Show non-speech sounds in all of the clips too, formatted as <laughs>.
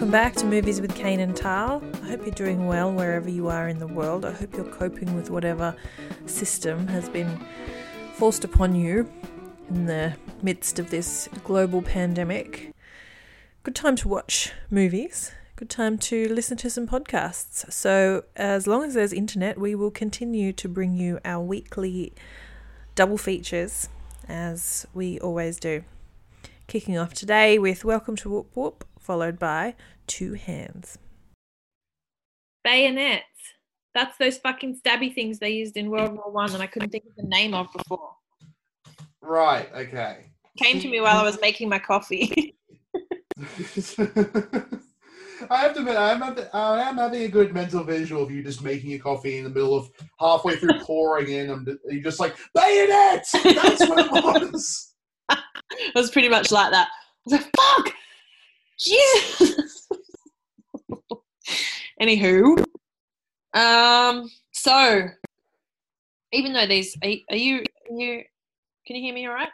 welcome back to Movies with Kane and Tal. I hope you're doing well wherever you are in the world. I hope you're coping with whatever system has been forced upon you in the midst of this global pandemic. Good time to watch movies. Good time to listen to some podcasts. So, as long as there's internet, we will continue to bring you our weekly double features as we always do. Kicking off today with Welcome to Woop Woop, followed by Two Hands. Bayonets. That's those fucking stabby things they used in World War One that I couldn't think of the name of before. Right. Okay. Came to me while I was making my coffee. <laughs> <laughs> I have to admit, I'm having, I am having a good mental visual of you just making your coffee in the middle of halfway through <laughs> pouring in. I'm you're just like bayonet. That's what it was. it was pretty much like that. I was like, "Fuck, Jesus." <laughs> Anywho, um, so even though these are, are you are you can you hear me all right?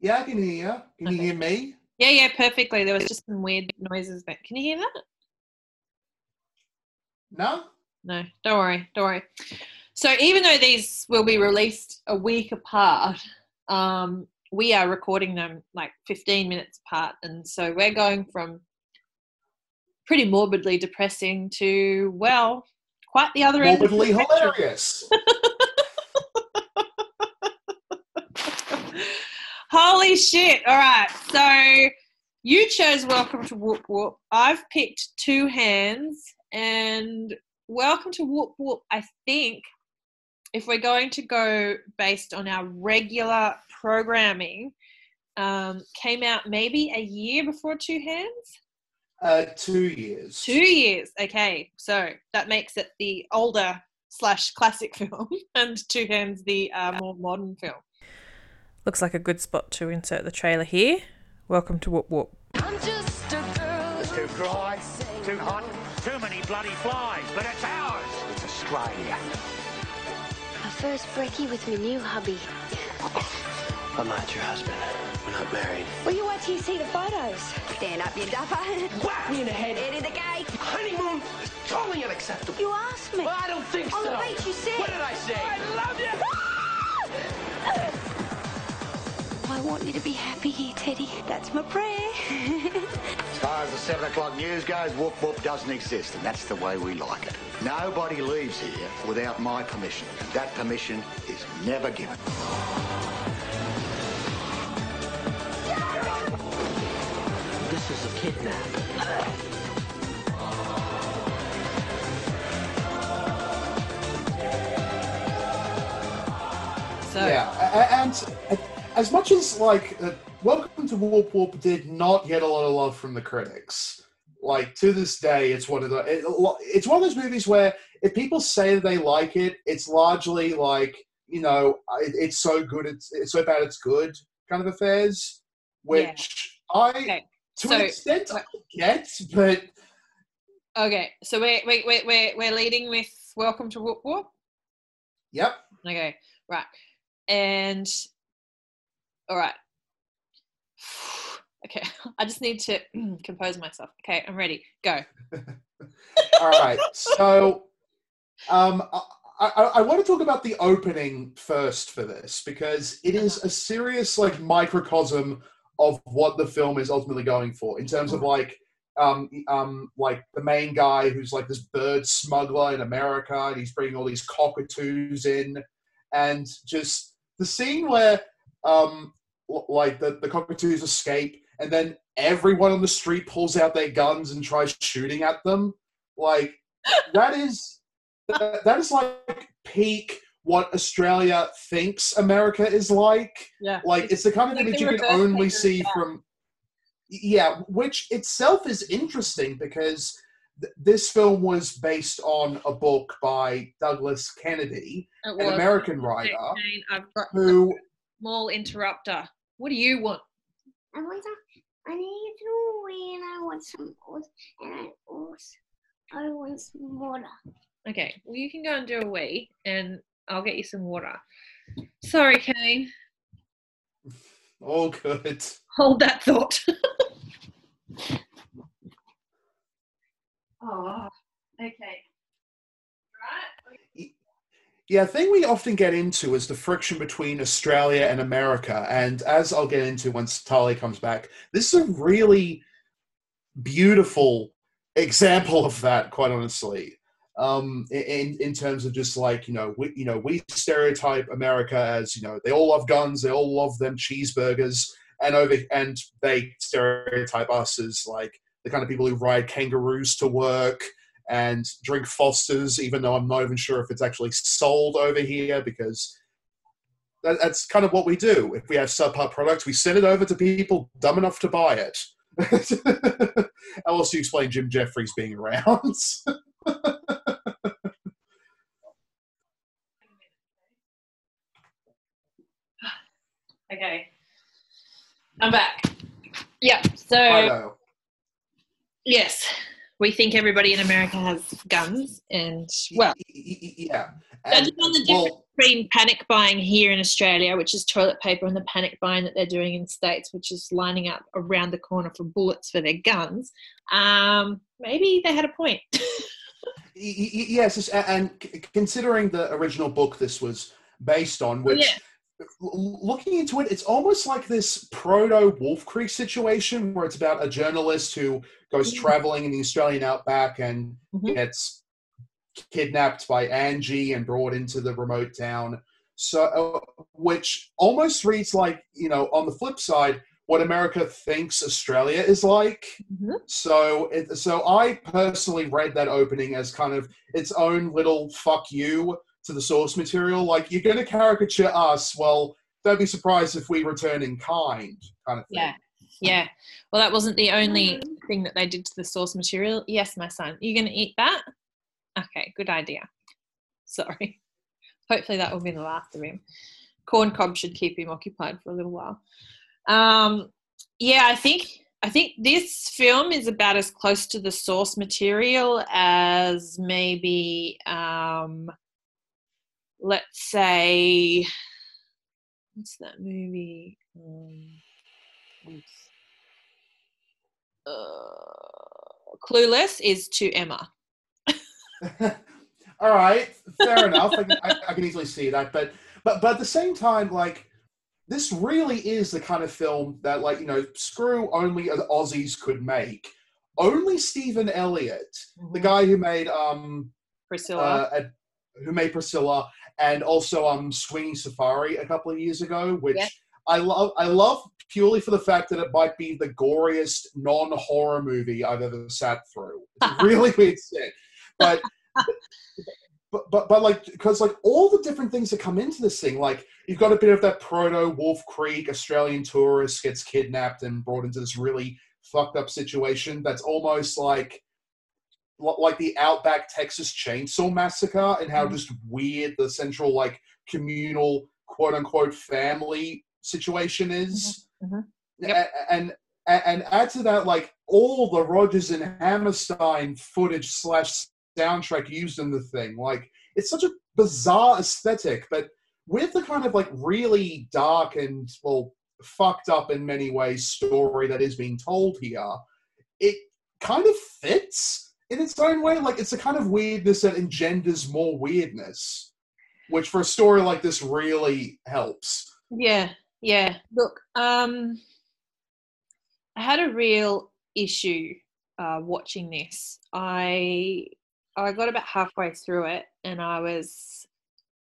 Yeah, I can hear you. Can Okay. you hear me? Yeah, yeah, perfectly. There was just some weird noises back. Can you hear that? No. No, don't worry, don't worry. So even though these will be released a week apart, um, we are recording them like 15 minutes apart, and so we're going from pretty morbidly depressing to well, quite the other end. of the Morbidly hilarious. <laughs> Holy shit! All right, so you chose Welcome to Woop Woop. I've picked Two Hands, and Welcome to Woop Woop. I think if we're going to go based on our regular programming, um, came out maybe a year before Two Hands. Uh, two years. Two years. Okay, so that makes it the older slash classic <laughs> film, and Two Hands the uh, more modern film. Looks like a good spot to insert the trailer here. Welcome to Woop Woop. I'm just a girl. Too dry, too hot, too many bloody flies, but it's ours. It's Australia. My first brekkie with my new hubby. I'm not your husband. We're not married. Will you wait till you see the photos? Stand up, you duffer. Whack me in the head. Head of the gate. Honeymoon is totally unacceptable. You asked me. Well, I don't think On so. the beach, you said. What did I say? I love you. <laughs> I want you to be happy here, Teddy. That's my prayer. As far as the seven o'clock news goes, woop woop doesn't exist, and that's the way we like it. Nobody leaves here without my permission, and that permission is never given. This is a kidnap. So Yeah, and uh, as much as like uh, Welcome to Woop Woop did not get a lot of love from the critics. Like to this day, it's one of the it, it's one of those movies where if people say they like it, it's largely like you know it, it's so good, it's it's so bad, it's good kind of affairs. Which I, Okay, to so- an extent, I get, but Okay, so we're we we're, we're we're leading with welcome to Woop Woop. yep. Okay, right, and all right. <sighs> Okay, <laughs> I just need to <clears throat> compose myself. Okay, I'm ready. Go. <laughs> All right. So, um, I, I, I want to talk about the opening first for this because it is a serious like microcosm of what the film is ultimately going for in terms of like um um like the main guy who's like this bird smuggler in America and he's bringing all these cockatoos in. And just the scene where um like the, the cockatoos escape and then everyone on the street pulls out their guns and tries shooting at them. Like that is that, that is like peak what australia thinks america is like Yeah. like it's the kind of Like image you can only Taken see Down. from yeah which itself is interesting because th- this film was based on a book by douglas kennedy an american writer Jane, I've got who a small interrupter. What do you want? I want some. I need to and I want some oats, and I also I want some water. Okay, well you can go and do a wee, and I'll get you some water. Sorry, Kane. All good. Hold that thought. <laughs> oh, okay. Right. Yeah, a thing we often get into is the friction between Australia and America. And as I'll get into once Tali comes back, this is a really beautiful example of that, quite honestly. Um, in in terms of just like you know we you know we stereotype America as you know they all love guns, they all love them cheeseburgers, and over and they stereotype us as like the kind of people who ride kangaroos to work and drink Fosters, even though I'm not even sure if it's actually sold over here because that, that's kind of what we do. If we have subpar products, we send it over to people dumb enough to buy it. <laughs> How else do you explain Jim Jefferies being around? <laughs> Okay. I'm back. Yeah. So yes, we think everybody in America has guns, and well, yeah. And, on the difference well, between panic buying here in Australia, which is toilet paper, and the panic buying that they're doing in states, which is lining up around the corner for bullets for their guns, um, maybe they had a point. <laughs> Yes, and considering the original book this was based on, which yeah. Looking into it, it's almost like this proto Wolf Creek situation where it's about a journalist who goes Mhm. traveling in the Australian outback and Mhm. gets kidnapped by Angie and brought into the remote town. So, uh, which almost reads like you know, on the flip side, what America thinks Australia is like. Mhm. So, it, so I personally read that opening as kind of its own little fuck you to the source material. Like, you're going to caricature us. Well, don't be surprised if we return in kind, kind of thing. Yeah. Yeah. Well, that wasn't the only thing that they did to the source material. Yes, my son. you're going to eat that? Okay, good idea. <laughs> Sorry. Hopefully that will be the last of him. Corn cob should keep him occupied for a little while. Um, yeah, I think I think this film is about as close to the source material as maybe um, let's say what's that movie? Um, uh, Clueless is to Emma. <laughs> All right, fair enough. I can, I, I can easily see that, but but but at the same time, like this really is the kind of film that, like you know, screw only the Aussies could make. Only Stephan Elliott, the guy who made um Priscilla. uh, who made Priscilla and also um Swinging Safari a couple of years ago, which Yeah. I love. I love purely for the fact that it might be the goriest non-horror movie I've ever sat through. It's really <laughs> weird shit, but. <laughs> But, but but like because like all the different things that come into this thing like you've got a bit of that proto Wolf Creek Australian tourist gets kidnapped and brought into this really fucked up situation that's almost like li- like the Outback Texas Chainsaw Massacre and how Mhm. just weird the central like communal quote unquote family situation is. Mhm. A- And, and and add to that like all the Rodgers and Hammerstein footage slash soundtrack used in the thing. Like it's such a bizarre aesthetic, but with the kind of like really dark and well fucked up in many ways story that is being told here, it kind of fits in its own way. Like it's a kind of weirdness that engenders more weirdness, which for a story like this really helps. Yeah, yeah. Look, um, I had a real issue uh, watching this. I I got about halfway through it, and I was,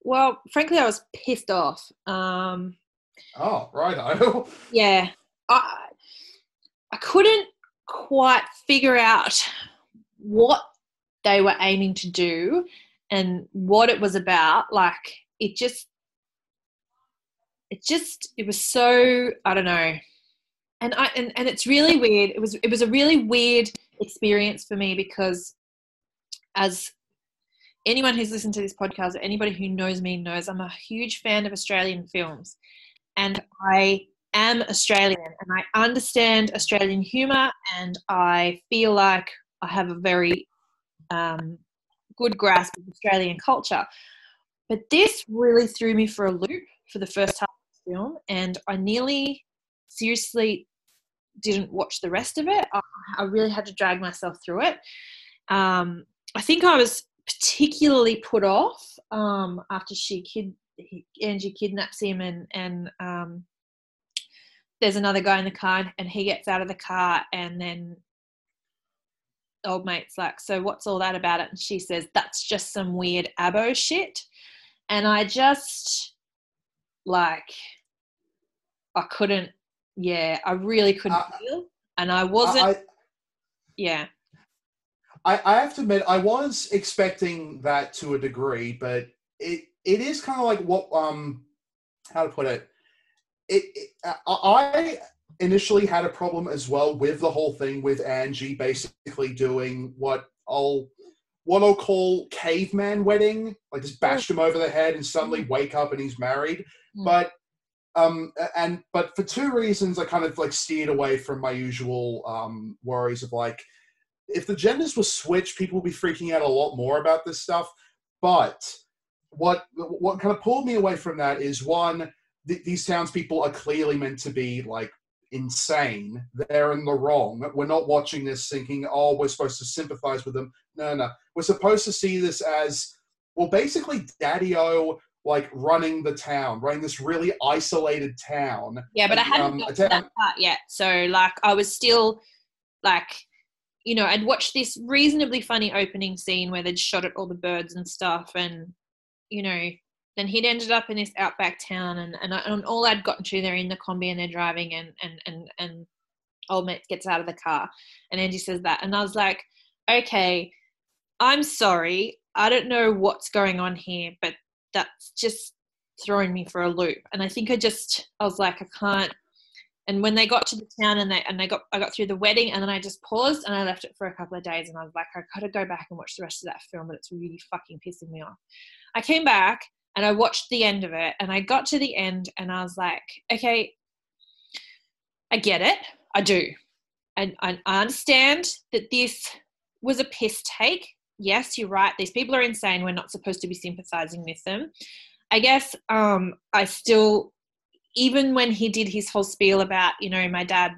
well, frankly, I was pissed off. Um, Oh, right. <laughs> yeah, I I couldn't quite figure out what they were aiming to do and what it was about. Like it just it just it was so I don't know. And I and, and it's really weird. It was it was a really weird experience for me because as anyone who's listened to this podcast or anybody who knows me knows I'm a huge fan of Australian films. And I am Australian and I understand Australian humour and I feel like I have a very um, good grasp of Australian culture. But this really threw me for a loop for the first half of the film, and I nearly seriously didn't watch the rest of it. I, I really had to drag myself through it. Um, I think I was particularly put off um, after she kid he, Angie kidnaps him and and um, there's another guy in the car and he gets out of the car and then old mate's like, so what's all that about it? And she says, that's just some weird abo shit. And I just like I couldn't yeah, I really couldn't Uh, feel. And I wasn't I, yeah. I, I have to admit, I was expecting that to a degree, but it it is kind of like what um how to put it. It, it I initially had a problem as well with the whole thing with Angie basically doing what I'll what I'll call caveman wedding, like just bashed him over the head and suddenly wake up and he's married. Mm. But um and but for two reasons I kind of like steered away from my usual um worries of like if the genders were switched, people would be freaking out a lot more about this stuff. But what what kind of pulled me away from that is one, th- these townspeople are clearly meant to be like insane. They're in the wrong. We're not watching this thinking, oh, we're supposed to sympathize with them. No, no. We're supposed to see this as well, basically, Daddy O like running the town, running this really isolated town. Yeah, but I hadn't Um, got to that part yet. So like I was still like you know, I'd watched this reasonably funny opening scene where they'd shot at all the birds and stuff and you know, then he'd ended up in this outback town and, and, and all I'd gotten to they're in the Kombi and they're driving and and and and old mate gets out of the car and Angie says that and I was like, okay, I'm sorry, I don't know what's going on here, but that's just throwing me for a loop. And I think I just I was like, I can't and when they got to the town and they and they got I got through the wedding and then I just paused and I left it for a couple of days and I was like, I gotta go back and watch the rest of that film, but it's really fucking pissing me off. I came back and I watched the end of it and I got to the end and I was like, okay, I get it. I do. And I, understand that this was a piss take. Yes, you're right. These people are insane. We're not supposed to be sympathizing with them. I guess um, I still, even when he did his whole spiel about, you know, my dad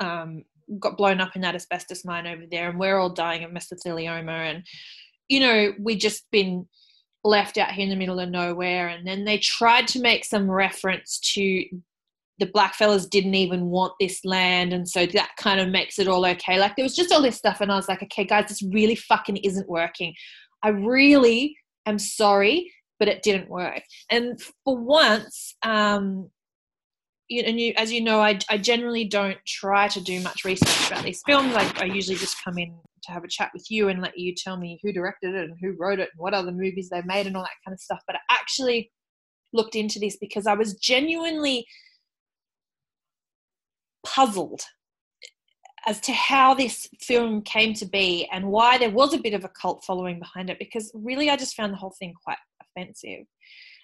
um, got blown up in that asbestos mine over there and we're all dying of mesothelioma and, you know, we just been left out here in the middle of nowhere. And then they tried to make some reference to the blackfellas didn't even want this land. And so that kind of makes it all okay. Like there was just all this stuff. And I was like, okay, guys, this really fucking isn't working. I really am sorry, but it didn't work. And for once, um, and you, as you know, I, I generally don't try to do much research about these films. I, I usually just come in to have a chat with you and let you tell me who directed it and who wrote it and what other movies they made and all that kind of stuff. But I actually looked into this because I was genuinely puzzled as to how this film came to be and why there was a bit of a cult following behind it because really I just found the whole thing quite offensive.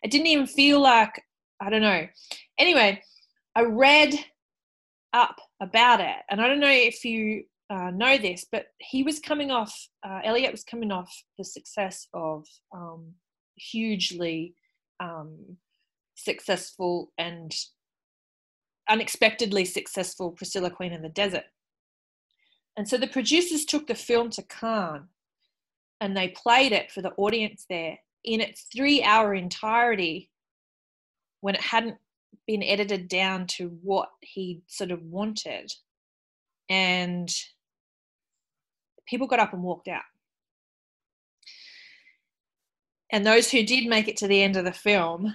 It didn't even feel like, I don't know. Anyway, I read up about it and I don't know if you uh, know this, but he was coming off, uh, Elliott was coming off the success of um, hugely um, successful and unexpectedly successful Priscilla Queen in the Desert. And so the producers took the film to Cannes and they played it for the audience there in its three hour entirety when it hadn't been edited down to what he sort of wanted. And people got up and walked out. And those who did make it to the end of the film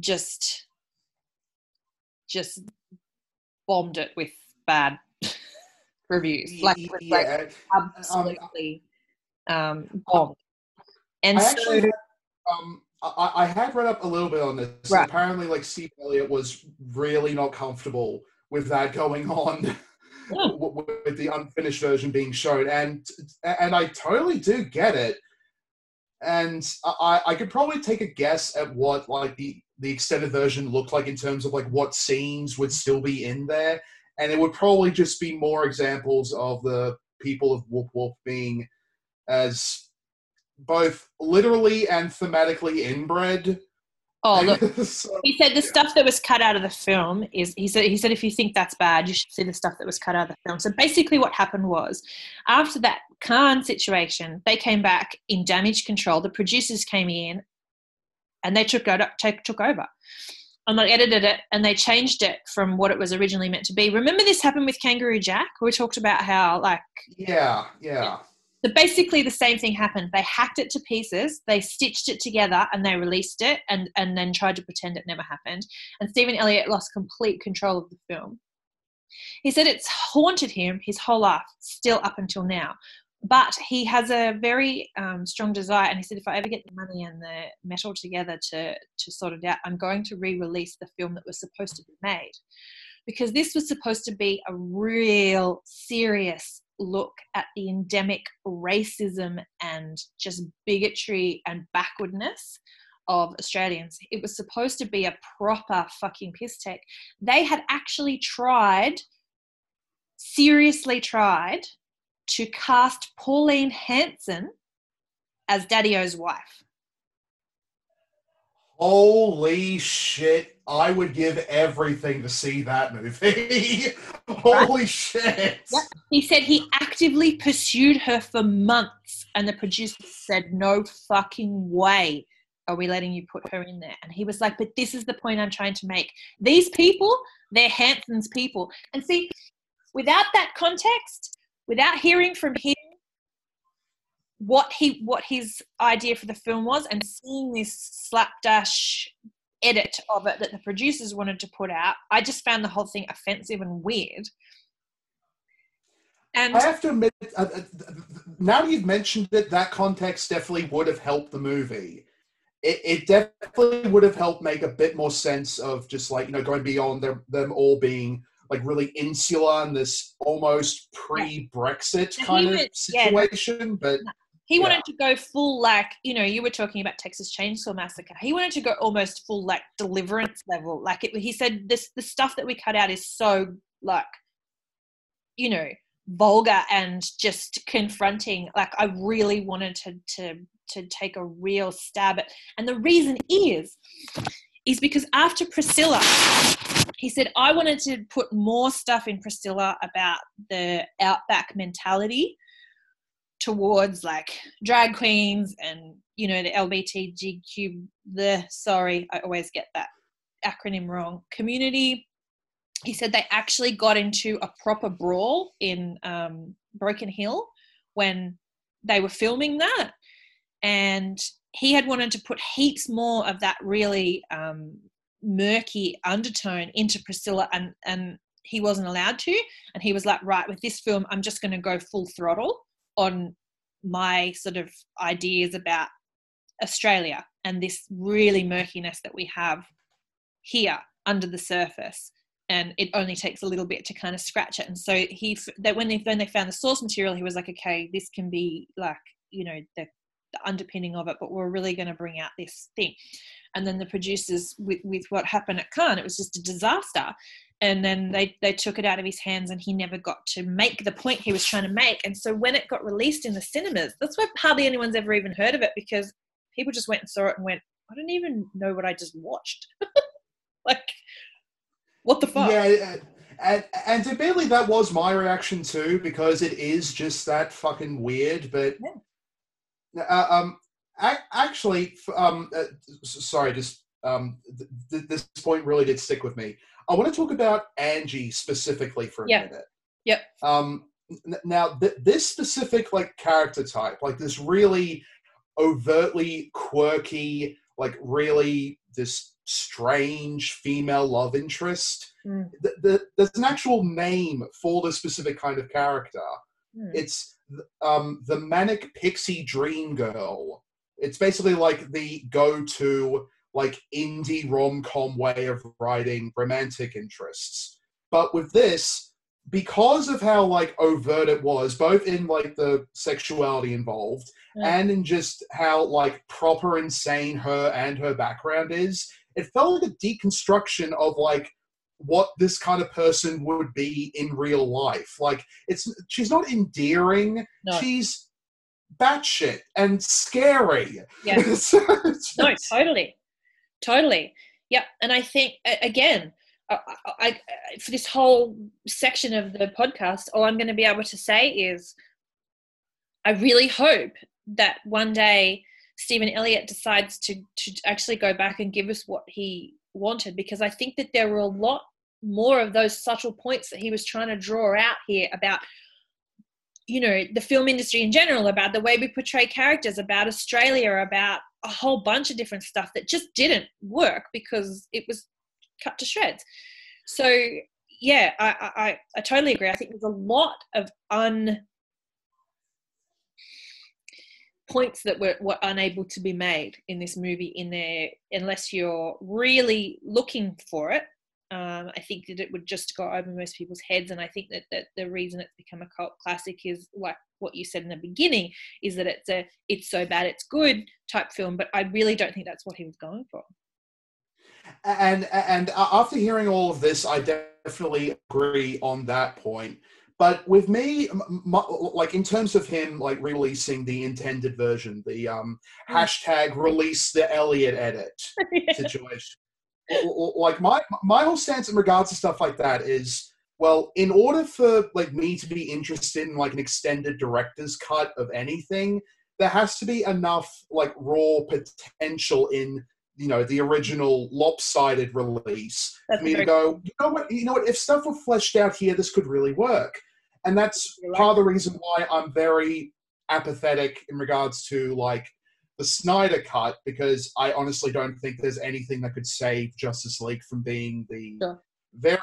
just just bombed it with bad <laughs> reviews. Like, was like absolutely um, bombed. And I so, actually um, I, I had read up a little bit on this. Right. Apparently, like Steve Elliott was really not comfortable with that going on, <laughs> w- with the unfinished version being shown, and and I totally do get it. And I, I could probably take a guess at what like the the extended version looked like in terms of like what scenes would still be in there, and it would probably just be more examples of the people of Woop Woop being as both literally and thematically inbred. Oh look, <laughs> So- he said the stuff that was cut out of the film is he said he said if you think that's bad, you should see the stuff that was cut out of the film. So basically, what happened was after that Cannes situation, they came back in damage control. The producers came in and they took over, took, took over. And they edited it and they changed it from what it was originally meant to be. Remember this happened with Kangaroo Jack? We talked about how like yeah, yeah. So basically the same thing happened. They hacked it to pieces, they stitched it together and they released it and, and then tried to pretend it never happened. And Stephen Elliott lost complete control of the film. He said it's haunted him his whole life, still up until now. But he has a very um, strong desire, and he said, if I ever get the money and the metal together to to sort it out, I'm going to re-release the film that was supposed to be made, because this was supposed to be a real serious look at the endemic racism and just bigotry and backwardness of Australians. It was supposed to be a proper fucking piss take. They had actually tried, seriously tried, to cast Pauline Hanson as Daddy O's wife. Holy shit! I would give everything to see that movie. <laughs> Holy shit! Yep. He said he actively pursued her for months, and the producer said, No fucking way are we letting you put her in there. And he was like, But this is the point I'm trying to make. These people, they're Hanson's people. And see, without that context, without hearing from him what he what his idea for the film was and seeing this slapdash edit of it that the producers wanted to put out i just found the whole thing offensive and weird and I have to admit, uh, uh, now that you've mentioned it, that context definitely would have helped the movie. It, it definitely would have helped make a bit more sense of just like you know going beyond them, them all being like really insular in this almost pre-Brexit kind of was- yeah. situation. But he Yeah. wanted to go full like you know you were talking about texas chainsaw massacre. He wanted to go almost full like deliverance level. Like it, he said this the stuff that we cut out is so like you know vulgar and just confronting. Like i really wanted to to to take a real stab at and the reason is is because after priscilla he said i wanted to put more stuff in priscilla about the outback mentality towards like drag queens and you know the lbtgq the sorry i always get that acronym wrong community. He said they actually got into a proper brawl in um, broken hill when they were filming that. And he had wanted to put heaps more of that really um, murky undertone into priscilla and and he wasn't allowed to. And he was like right with this film i'm just going to go full throttle on my sort of ideas about Australia and this really murkiness that we have here under the surface. And it only takes a little bit to kind of scratch it. And so he, that when they when they found the source material, he was like, okay, this can be like, you know, the, the underpinning of it, but we're really going to bring out this thing. And then the producers, with, with what happened at Cannes, it was just a disaster and then they they took it out of his hands and he never got to make the point he was trying to make and so when it got released in the cinemas that's why hardly anyone's ever even heard of it because people just went and saw it and went i don't even know what i just watched <laughs> like what the fuck yeah, and and admittedly, that was my reaction too because it is just that fucking weird. But uh, um, ac- actually, um, uh, sorry, just um, th- th- this point really did stick with me. I want to talk about Angie specifically for a Yeah. minute. Yep. Um, now, th- this specific like character type, like this really overtly quirky, like really this strange female love interest. Mm. Th- th- there's an actual name for this specific kind of character. Hmm. It's um, the manic pixie dream girl. It's basically like the go-to like indie rom-com way of writing romantic interests. But with this, because of how like overt it was, both in like the sexuality involved Mm. and in just how like proper insane her and her background is, it felt like a deconstruction of like what this kind of person would be in real life. Like it's she's not endearing. No. She's batshit and scary. Yeah. <laughs> So no totally Totally. Yeah. And I think again, I, I, for this whole section of the podcast, all I'm going to be able to say is, I really hope that one day Stephan Elliott decides to to actually go back and give us what he wanted, because I think that there were a lot more of those subtle points that he was trying to draw out here about you know the film industry in general about the way we portray characters about australia about a whole bunch of different stuff that just didn't work because it was cut to shreds. So yeah i i, I totally agree. I think there's a lot of un points that were, were unable to be made in this movie in there unless you're really looking for it um, I think that it would just go over most people's heads, and I think that, that the reason it's become a cult classic is like what you said in the beginning, is that it's a it's so bad it's good type film. But I really don't think that's what he was going for. And and after hearing all of this, I definitely agree on that point. But with me, my, like in terms of him like releasing the intended version, the um, hmm. hashtag release the Elliott edit <laughs> situation like my my whole stance in regards to stuff like that is well in order for like me to be interested in like an extended director's cut of anything there has to be enough like raw potential in you know the original lopsided release that's for me to go you know what you know what if stuff were fleshed out here this could really work and that's right. part of the reason why i'm very apathetic in regards to like the Snyder cut because I honestly don't think there's anything that could save Justice League from being the sure. very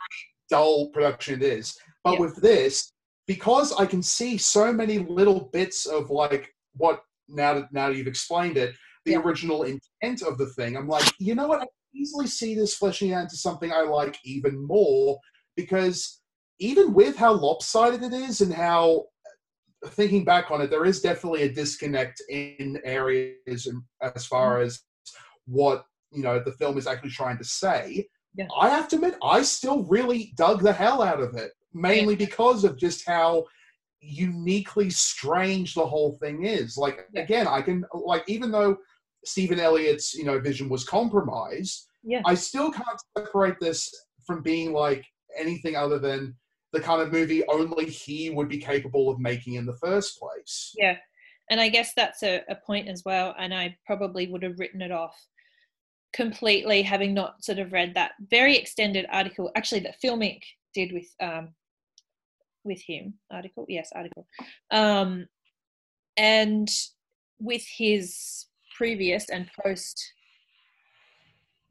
dull production it is. But yeah. with this, because I can see so many little bits of like what now that now that you've explained it, the yeah. original intent of the thing, I'm like, you know what? I easily see this fleshing out into something I like even more because even with how lopsided it is and how thinking back on it, there is definitely a disconnect in areas as far mm. as what you know the film is actually trying to say. Yeah. I have to admit, I still really dug the hell out of it, mainly yeah. because of just how uniquely strange the whole thing is. Like yeah. again, I can like even though Stephan Elliott's you know vision was compromised, yeah. I still can't separate this from being like anything other than the kind of movie only he would be capable of making in the first place. Yeah. And I guess that's a, a point as well. And I probably would have written it off completely, having not sort of read that very extended article, actually, that FilmInk. did with um, with him article yes article um, and with his previous and post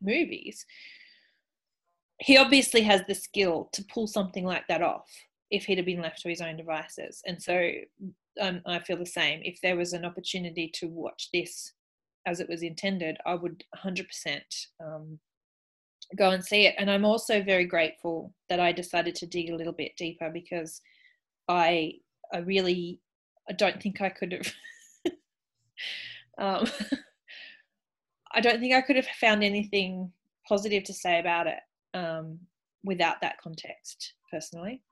movies he obviously has the skill to pull something like that off if he'd have been left to his own devices. And so um, I feel the same. If there was an opportunity to watch this as it was intended, I would 100% um, go and see it. And I'm also very grateful that I decided to dig a little bit deeper because I I really I don't think I could have. <laughs> um, <laughs> I don't think I could have found anything positive to say about it um, without that context, personally.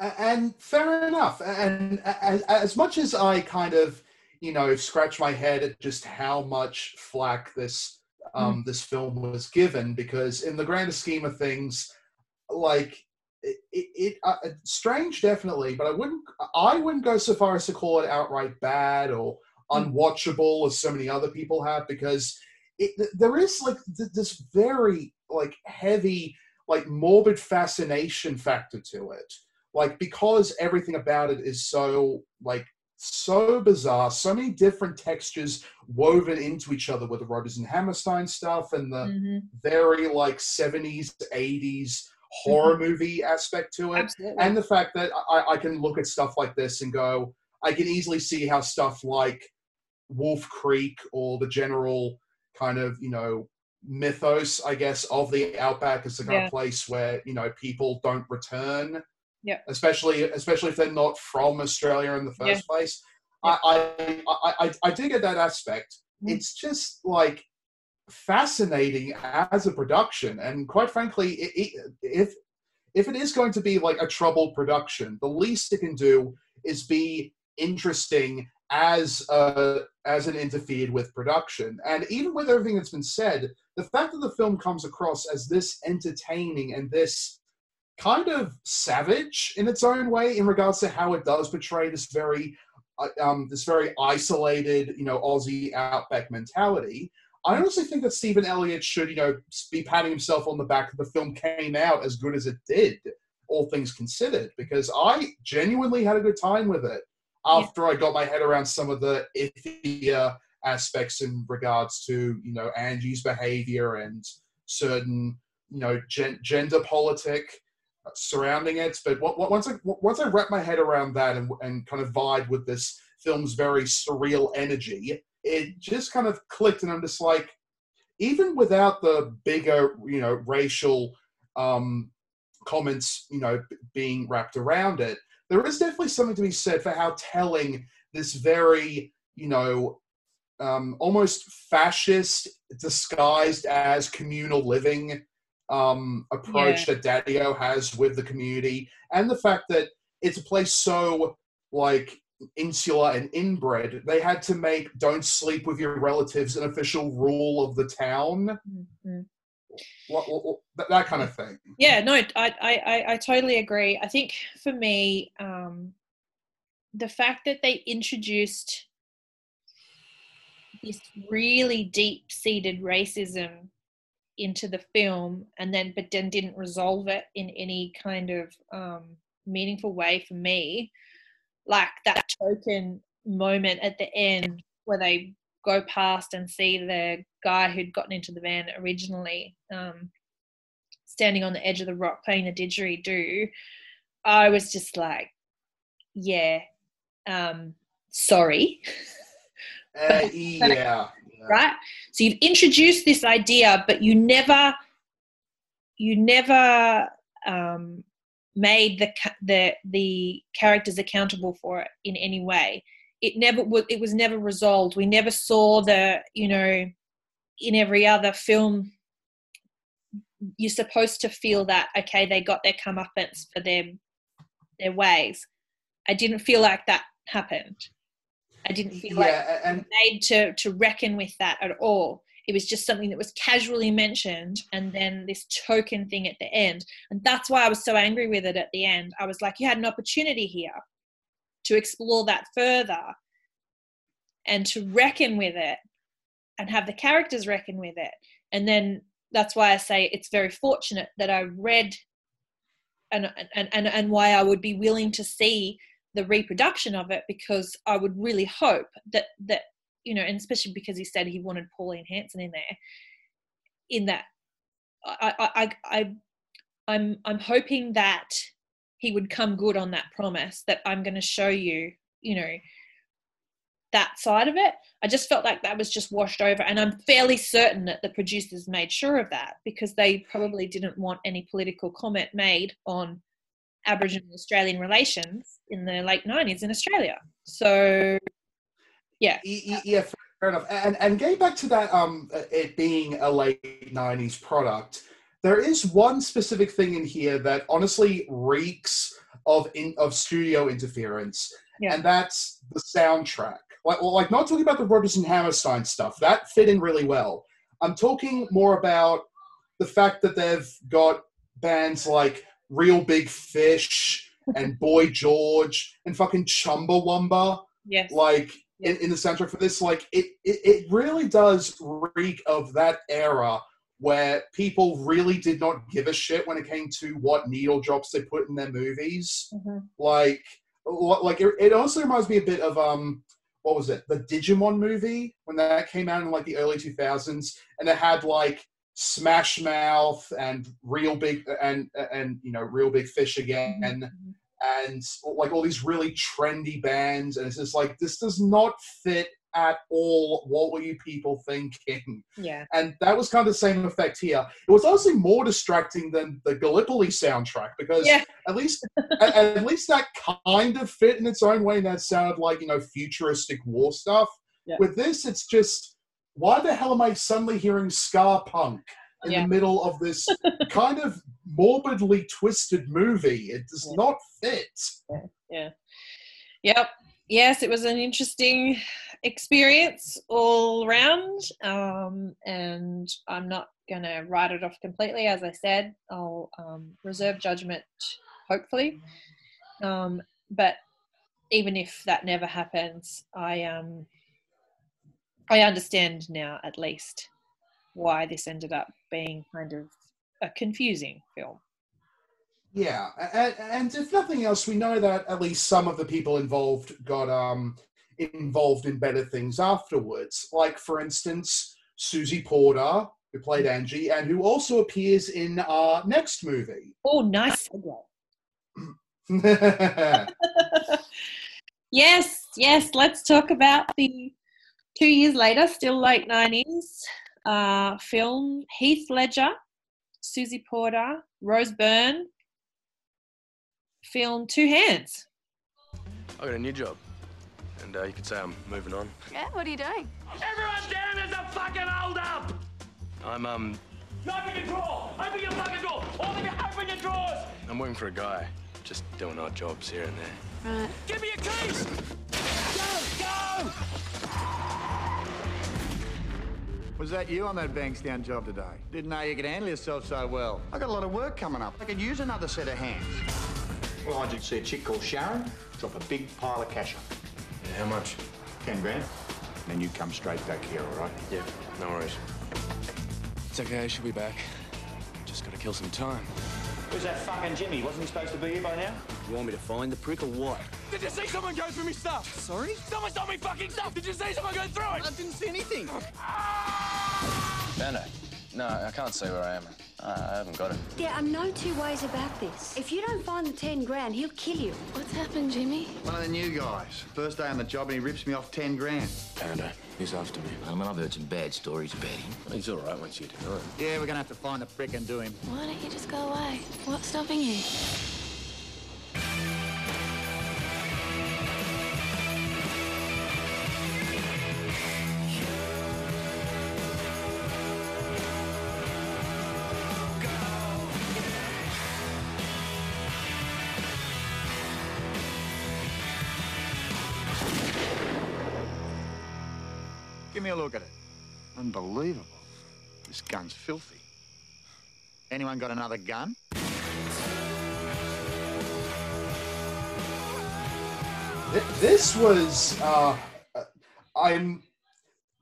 And fair enough. And as much as I kind of, you know, scratch my head at just how much flack this um, mm. this film was given, because in the grander scheme of things, like it, it uh, strange definitely, but I wouldn't I wouldn't go so far as to call it outright bad or mm. unwatchable as so many other people have, because it, there is like this very like heavy like morbid fascination factor to it like because everything about it is so like so bizarre so many different textures woven into each other with the Rodgers and Hammerstein stuff and the mm-hmm. very like 70s 80s horror mm-hmm. movie aspect to it Absolutely. and the fact that I, I can look at stuff like this and go i can easily see how stuff like wolf creek or the general kind of you know mythos, I guess, of the outback as the kind yeah. of place where you know people don't return. Yeah. Especially, especially if they're not from Australia in the first yeah. place. Yeah. I, I, I, I do get that aspect. Mm. It's just like fascinating as a production, and quite frankly, it, it, if if it is going to be like a troubled production, the least it can do is be interesting as uh, as an interfered with production. And even with everything that's been said, the fact that the film comes across as this entertaining and this kind of savage in its own way in regards to how it does portray this very uh, um, this very isolated, you know, Aussie outback mentality. I honestly think that Stephan Elliott should, you know, be patting himself on the back that the film came out as good as it did, all things considered, because I genuinely had a good time with it after I got my head around some of the iffy aspects in regards to, you know, Angie's behavior and certain, you know, gen- gender politic surrounding it. But what, what, once I once I wrapped my head around that and, and kind of vibe with this film's very surreal energy, it just kind of clicked, and I'm just like, even without the bigger, you know, racial um, comments, you know, being wrapped around it, there is definitely something to be said for how telling this very, you know, um, almost fascist disguised as communal living um, approach Yeah. that Daddio has with the community, and the fact that it's a place so like insular and inbred, they had to make "don't sleep with your relatives" an official rule of the town. Mhm. What, what- what- that, kind of thing. Yeah, no, I, I, I, totally agree. I think for me, um, the fact that they introduced this really deep-seated racism into the film, and then but then didn't resolve it in any kind of um, meaningful way for me, like that token moment at the end where they go past and see the guy who'd gotten into the van originally. Um, standing on the edge of the rock playing the didgeridoo, I was just like, yeah, um, sorry, <laughs> Uh, yeah. yeah. right? So you've introduced this idea, but you never, you never um, made the the the characters accountable for it in any way. It never was. It was never resolved. We never saw the, you know, in every other film you're supposed to feel that okay they got their comeuppance for their their ways. I didn't feel like that happened. I didn't feel like Yeah, and made to to reckon with that at all. It was just something that was casually mentioned and then this token thing at the end. And that's why i was so angry with it at the end. I was like you had an opportunity here to explore that further and to reckon with it and have the characters reckon with it. And then that's why i say it's very fortunate that i read and and and, and why i would be willing to see the reproduction of it because i would really hope that that you know and especially because he said he wanted pauline hanson in there in that i i i, I i'm i'm hoping that he would come good on that promise that i'm going to show you you know that side of it. I just felt like that was just washed over and i'm fairly certain that the producers made sure of that because they probably didn't want any political comment made on aboriginal australian relations in the late 90s in australia. So yeah. Yeah, fair- fair enough. And and getting back to that, um, it being a late '90s product, there is one specific thing in here that honestly reeks of in of studio interference, Yeah. and that's the soundtrack. Like, well, like not talking about the Rodgers and Hammerstein stuff. That fit in really well. I'm talking more about the fact that they've got bands like Reel Big Fish and Boy <laughs> George and fucking Chumbawamba yes like in, in the soundtrack for this like it, it it really does reek of that era where people really did not give a shit when it came to what needle drops they put in their movies Mhm. like like it, it also reminds me a bit of um what was it the digimon movie when that came out in like the early 2000s and it had like smash mouth and real big and and you know reel big fish again Mhm. and like all these really trendy bands and it's just like this does not fit at all what were you people thinking yeah and that was kind of the same effect here it was honestly more distracting than the gallipoli soundtrack because Yeah. at least at, at least that kind of fit in its own way and that sounded like you know futuristic war stuff Yeah. with this it's just why the hell am i suddenly hearing ska punk in Yeah. the middle of this <laughs> kind of morbidly twisted movie it does Yeah. not fit Yeah. Yep. yes, it was an interesting experience all round, um, and I'm not going to write it off completely. As I said, I'll um, reserve judgment, hopefully. Um, but even if that never happens, I um, I understand now at least why this ended up being kind of a confusing film. Yeah, and, if nothing else, we know that at least some of the people involved got um involved in better things afterwards. Like, for instance, Susie Porter, who played Angie, and who also appears in our next movie. Oh, nice <laughs> yes, yes. Let's talk about the two years later, still late nineties, uh, film Heath Ledger, Susie Porter, Rose Byrne, film Two Hands. I got a new job. And uh, you could say I'm moving on. Yeah, what are you doing? Everyone down, there's a fucking hold up! I'm, um, Open your drawer! Open your fucking drawer! All of you, open your drawers! I'm working for a guy. Just doing odd jobs here and there. Right. Give me your keys! Go! Go! Was that you on that Bankstown job today? Didn't know you could handle yourself so well. I got a lot of work coming up. I could use another set of hands. Well, I did see a chick called Sharon drop a big pile of cash on. Yeah, how much? Ten grand. Then you come straight back here, all right? Yeah, no worries. It's okay, she'll be back. Just gotta kill some time. Who's that fucking Jimmy? Wasn't he supposed to be here by now? You want me to find the prick or what? Did you see someone go through me stuff? Sorry? Someone stole me fucking stuff! Did you see someone go through it? I didn't see anything. Ah! Pando. No, I can't see where I am. Uh, I haven't got it. Yeah, there are no two ways about this. If you don't find the 10 grand, he'll kill you. What's happened, Jimmy? One of the new guys. First day on the job and he rips me off ten grand. Pando, uh, He's after me. I mean, I've heard some bad stories about him. He's all right once you deny it. Yeah, we're gonna have to find the prick and do him. Why don't you just go away? What's stopping you? Look at it. Unbelievable. This gun's filthy. Anyone got another gun? This was. Uh, uh, I'm.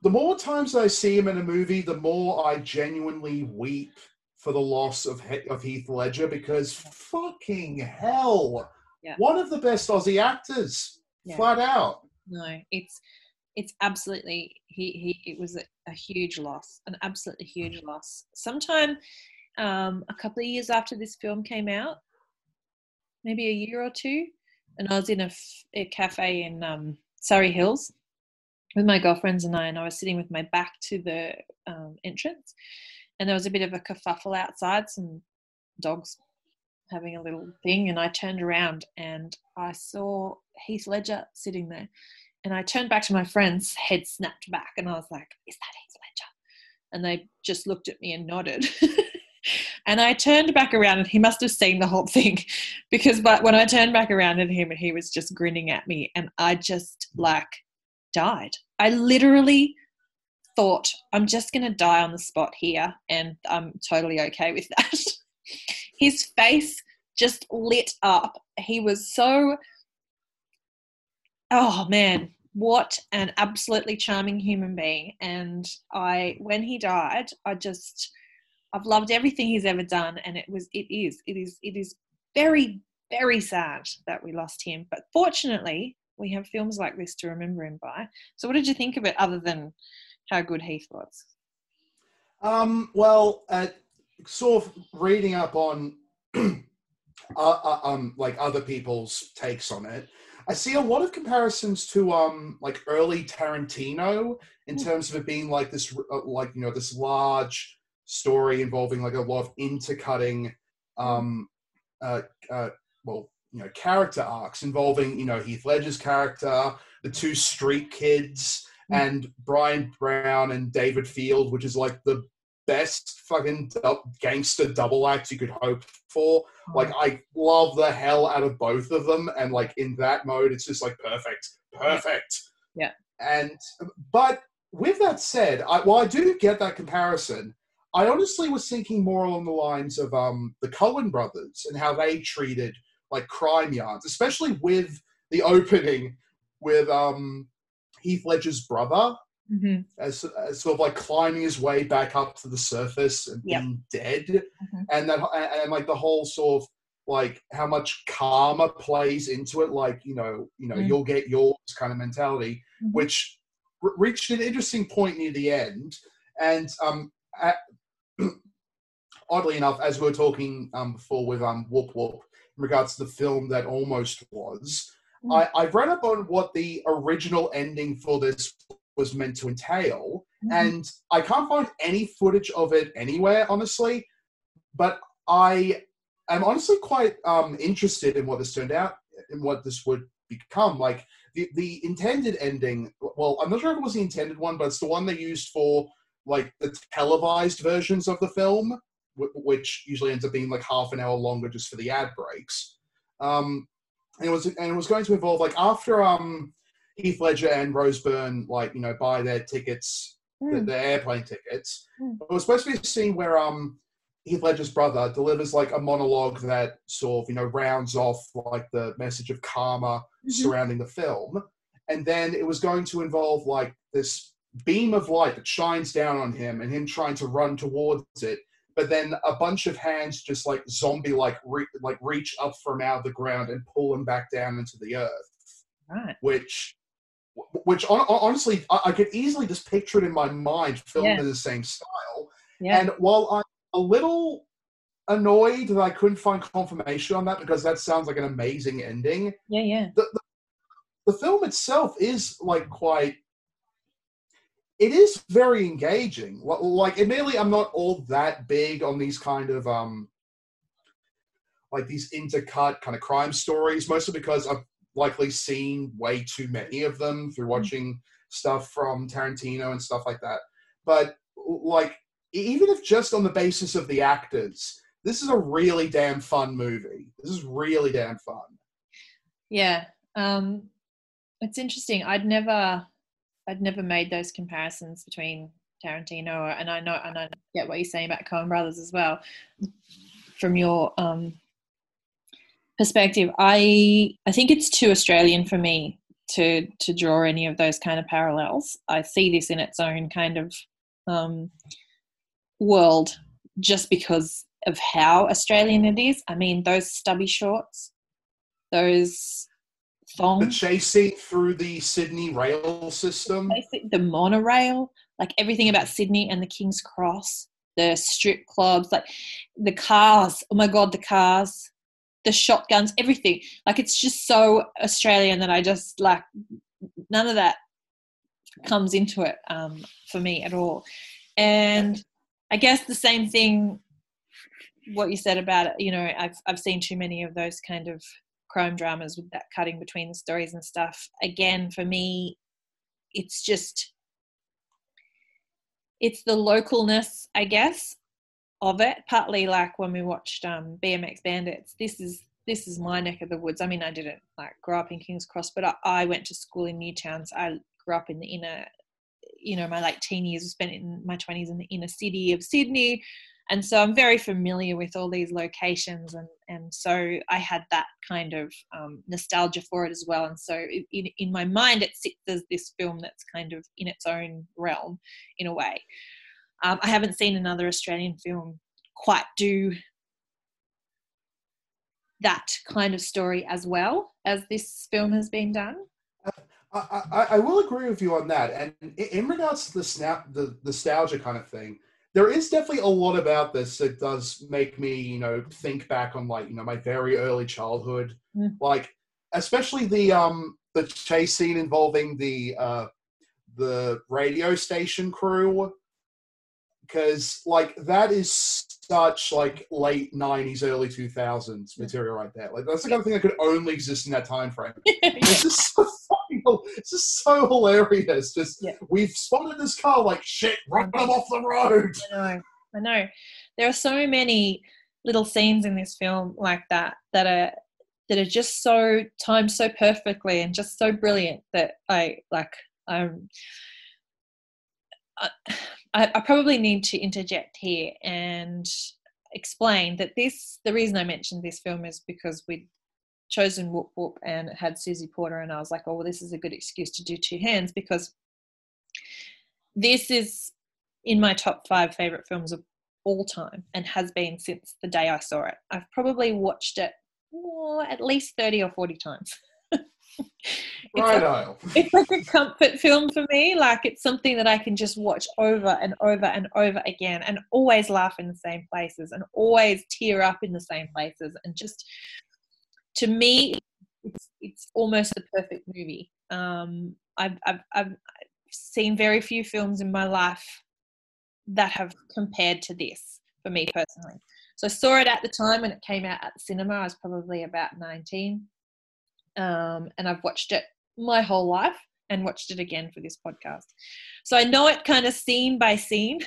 The more times I see him in a movie, the more I genuinely weep for the loss of he- of Heath Ledger because fucking hell, Yeah. one of the best Aussie actors, Yeah. flat out. No, it's it's absolutely he he. It was a, a huge loss, an absolutely huge loss. Sometime um, a couple of years after this film came out, maybe a year or two, and I was in a, f- a cafe in um, Surry Hills with my girlfriends and I, and I was sitting with my back to the um, entrance, and there was a bit of a kerfuffle outside, some dogs having a little thing, and I turned around and I saw Heath Ledger sitting there, and I turned back to my friends, head snapped back, and I was like, "Is that Heath Ledger?" And they just looked at me and nodded. <laughs> and I turned back around, and he must have seen the whole thing, <laughs> because but when I turned back around at him, and he was just grinning at me, and I just like died. I literally thought, I'm just going to die on the spot here, and I'm totally okay with that. <laughs> His face just lit up. He was so, oh man, what an absolutely charming human being. And I, when he died, I just, I've loved everything he's ever done, and it was, it is, it is, it is very, very sad that we lost him. But fortunately, we have films like this to remember him by. So, what did you think of it, other than how good Heath was? Um, well, uh, sort of reading up on <clears throat> uh, uh, um, like other people's takes on it, I see a lot of comparisons to um, like early Tarantino in terms of it being like this, uh, like you know, this large story involving like a lot of intercutting, um, uh, uh, well, you know, character arcs involving you know Heath Ledger's character, the two street kids, and Bryan Brown and David Field, which is like the best fucking gangster double acts you could hope for. Like I love the hell out of both of them, and like in that mode, it's just like perfect, perfect. Yeah. And but with that said, I, while I do get that comparison, I honestly was thinking more along the lines of um the Coen brothers and how they treated like crime yards, especially with the opening with um Heath Ledger's brother Mhm. as, as sort of like climbing his way back up to the surface and Yep. being dead, Mhm. and that and, like the whole sort of like how much karma plays into it, like you know, you know, Mm. you'll get yours kind of mentality, Mhm. which r- reached an interesting point near the end, and um, at, <clears throat> oddly enough, as we were talking um before with um Woop Woop in regards to the film that almost was. Mm. I, I've read up on what the original ending for this was meant to entail, Mhm. and I can't find any footage of it anywhere, honestly. But I am honestly quite um, interested in what this turned out, in what this would become. Like the the intended ending. Well, I'm not sure if it was the intended one, but it's the one they used for like the televised versions of the film, wh- which usually ends up being like half an hour longer just for the ad breaks. Um, and it was and it was going to involve like after um Heath Ledger and Rose Byrne like you know buy their tickets, the, Mm. their airplane tickets. Mm. It was supposed to be a scene where um Heath Ledger's brother delivers like a monologue that sort of you know rounds off like the message of karma Mhm. surrounding the film, and then it was going to involve like this beam of light that shines down on him and him trying to run towards it but then a bunch of hands just like zombie like re- like reach up from out of the ground and pull him back down into the earth Right. which which hon- hon- honestly I, I could easily just picture it in my mind filmed Yeah. in the same style Yeah. and while i'm a little annoyed that i couldn't find confirmation on that because that sounds like an amazing ending yeah. Yeah. the, the, the film itself is like quite it is very engaging Li- like admittedly i'm not all that big on these kind of um like these intercut kind of crime stories mostly because i've likely seen way too many of them through watching stuff from tarantino and stuff like that but like even if just on the basis of the actors this is a really damn fun movie this is really damn fun Yeah. Um, it's interesting. I'd never, I'd never made those comparisons between Tarantino and I know, and I get what you're saying about Coen Brothers as well. From your um, perspective, I I think it's too Australian for me to to draw any of those kind of parallels. I see this in its own kind of um, world just because of how Australian it is. I mean, those stubby shorts, those the thongs, chasing through the Sydney rail system. the monorail, like everything about Sydney and the King's Cross, the strip clubs, like the cars. Oh my god, the cars, the shotguns, everything. Like it's just so Australian that I just like none of that comes into it um, for me at all. And I guess the same thing. What you said about it, you know, I've I've seen too many of those kind of crime dramas with that cutting between the stories and stuff. Again, for me, it's just it's the localness, I guess, of it. Partly like when we watched um, BMX Bandits. This is this is my neck of the woods. I mean, I didn't like grow up in Kings Cross, but I, I went to school in Newtowns. I grew up in the inner, you know, my late teen years was spent in my twenties in the inner city of Sydney, and so I'm very familiar with all these locations, and and so I had that kind of um, nostalgia for it as well. And so in in my mind, it sits as this film that's kind of in its own realm, in a way. Um, I haven't seen another Australian film quite do that kind of story as well as this film has been done. I, I, I will agree with you on that. And in, in regards to the snap, the nostalgia kind of thing, there is definitely a lot about this that does make me, you know, think back on like, you know, my very early childhood, Mm. like especially the um the chase scene involving the uh the radio station crew because like that is such like late 90s early 2000s material right there. Like that's the kind of thing that could only exist in that time frame. <laughs> It's just so fucking, it's just so hilarious. Just Yeah. we've spotted this car like shit run them off the road. I know. I know. There are so many little scenes in this film like that that are that are just so timed so perfectly and just so brilliant that I like um I, I probably need to interject here and explain that this the reason I mentioned this film is because we'd chosen Woop Woop and it had Susie Porter and I was like, oh well this is a good excuse to do two hands because this is in my top five favorite films of all time and has been since the day I saw it. I've probably watched it oh, at least 30 or 40 times. <laughs> it's, like, it's like a comfort film for me. Like it's something that I can just watch over and over and over again and always laugh in the same places and always tear up in the same places. And just to me, it's, it's almost the perfect movie. Um, I've, I've, I've seen very few films in my life that have compared to this for me personally. So I saw it at the time when it came out at the cinema. I was probably about 19. Um, and I've watched it my whole life and watched it again for this podcast. So I know it kind of scene by scene.